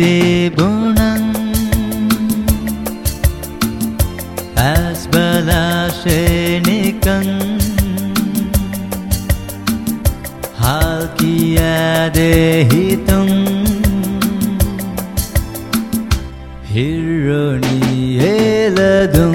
De Tebunan Asbalashenikan Halkiya Dehitung Hironi Eladung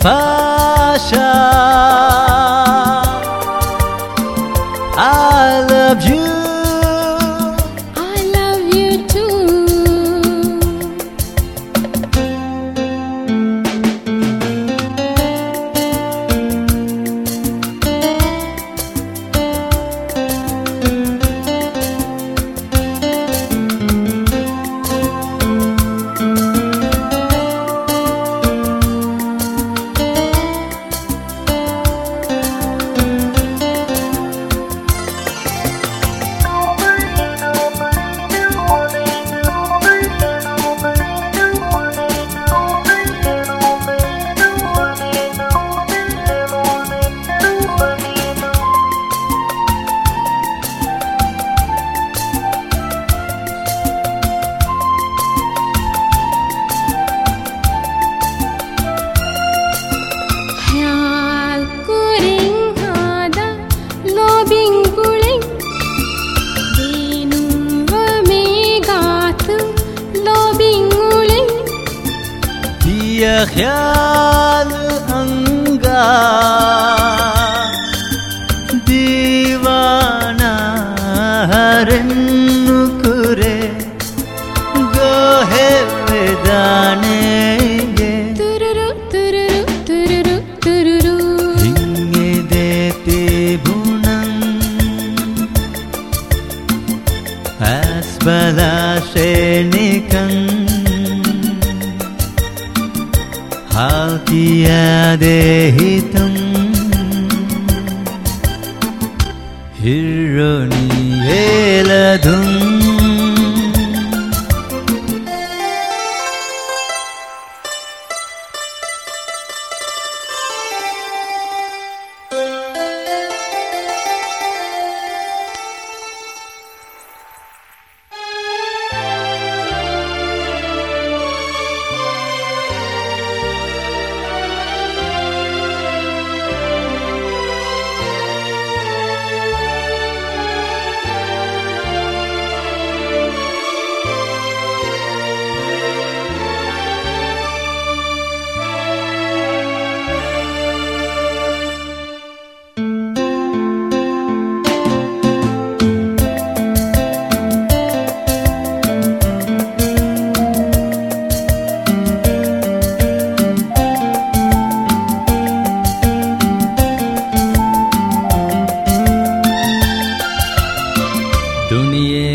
Faça. ये ख्याल अंगा दीवाना हरन नुकुरे गोहे वेदानेंगे तुरुरु तुरुरु तुरुरु तुरुरु। हिंगे देते भुनं अस्पला ഭാഗ്യാദേഹിതം ഹിരണീയേലധു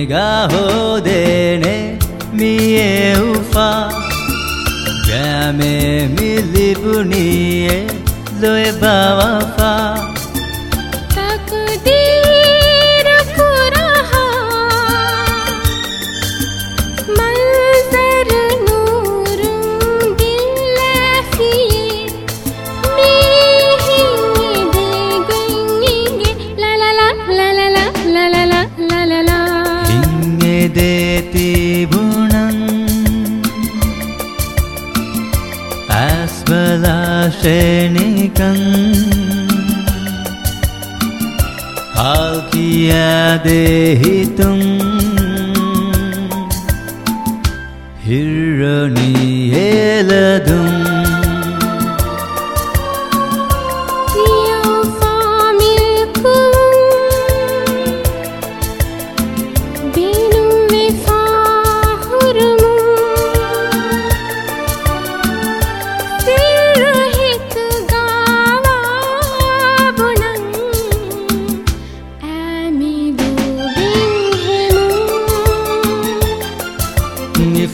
ನಿಗಾಹೋದೇನೆ ಮಿಯೇ ಉಫಾ ಜಾಮೆ ಮಿಲಿಬುನಿಯೇ ಲೋಯ ಬಾವಾ ते गुणम् आस्वलाशनिकम् आज्ञा देहितुं हिरणि हेलधुम्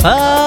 far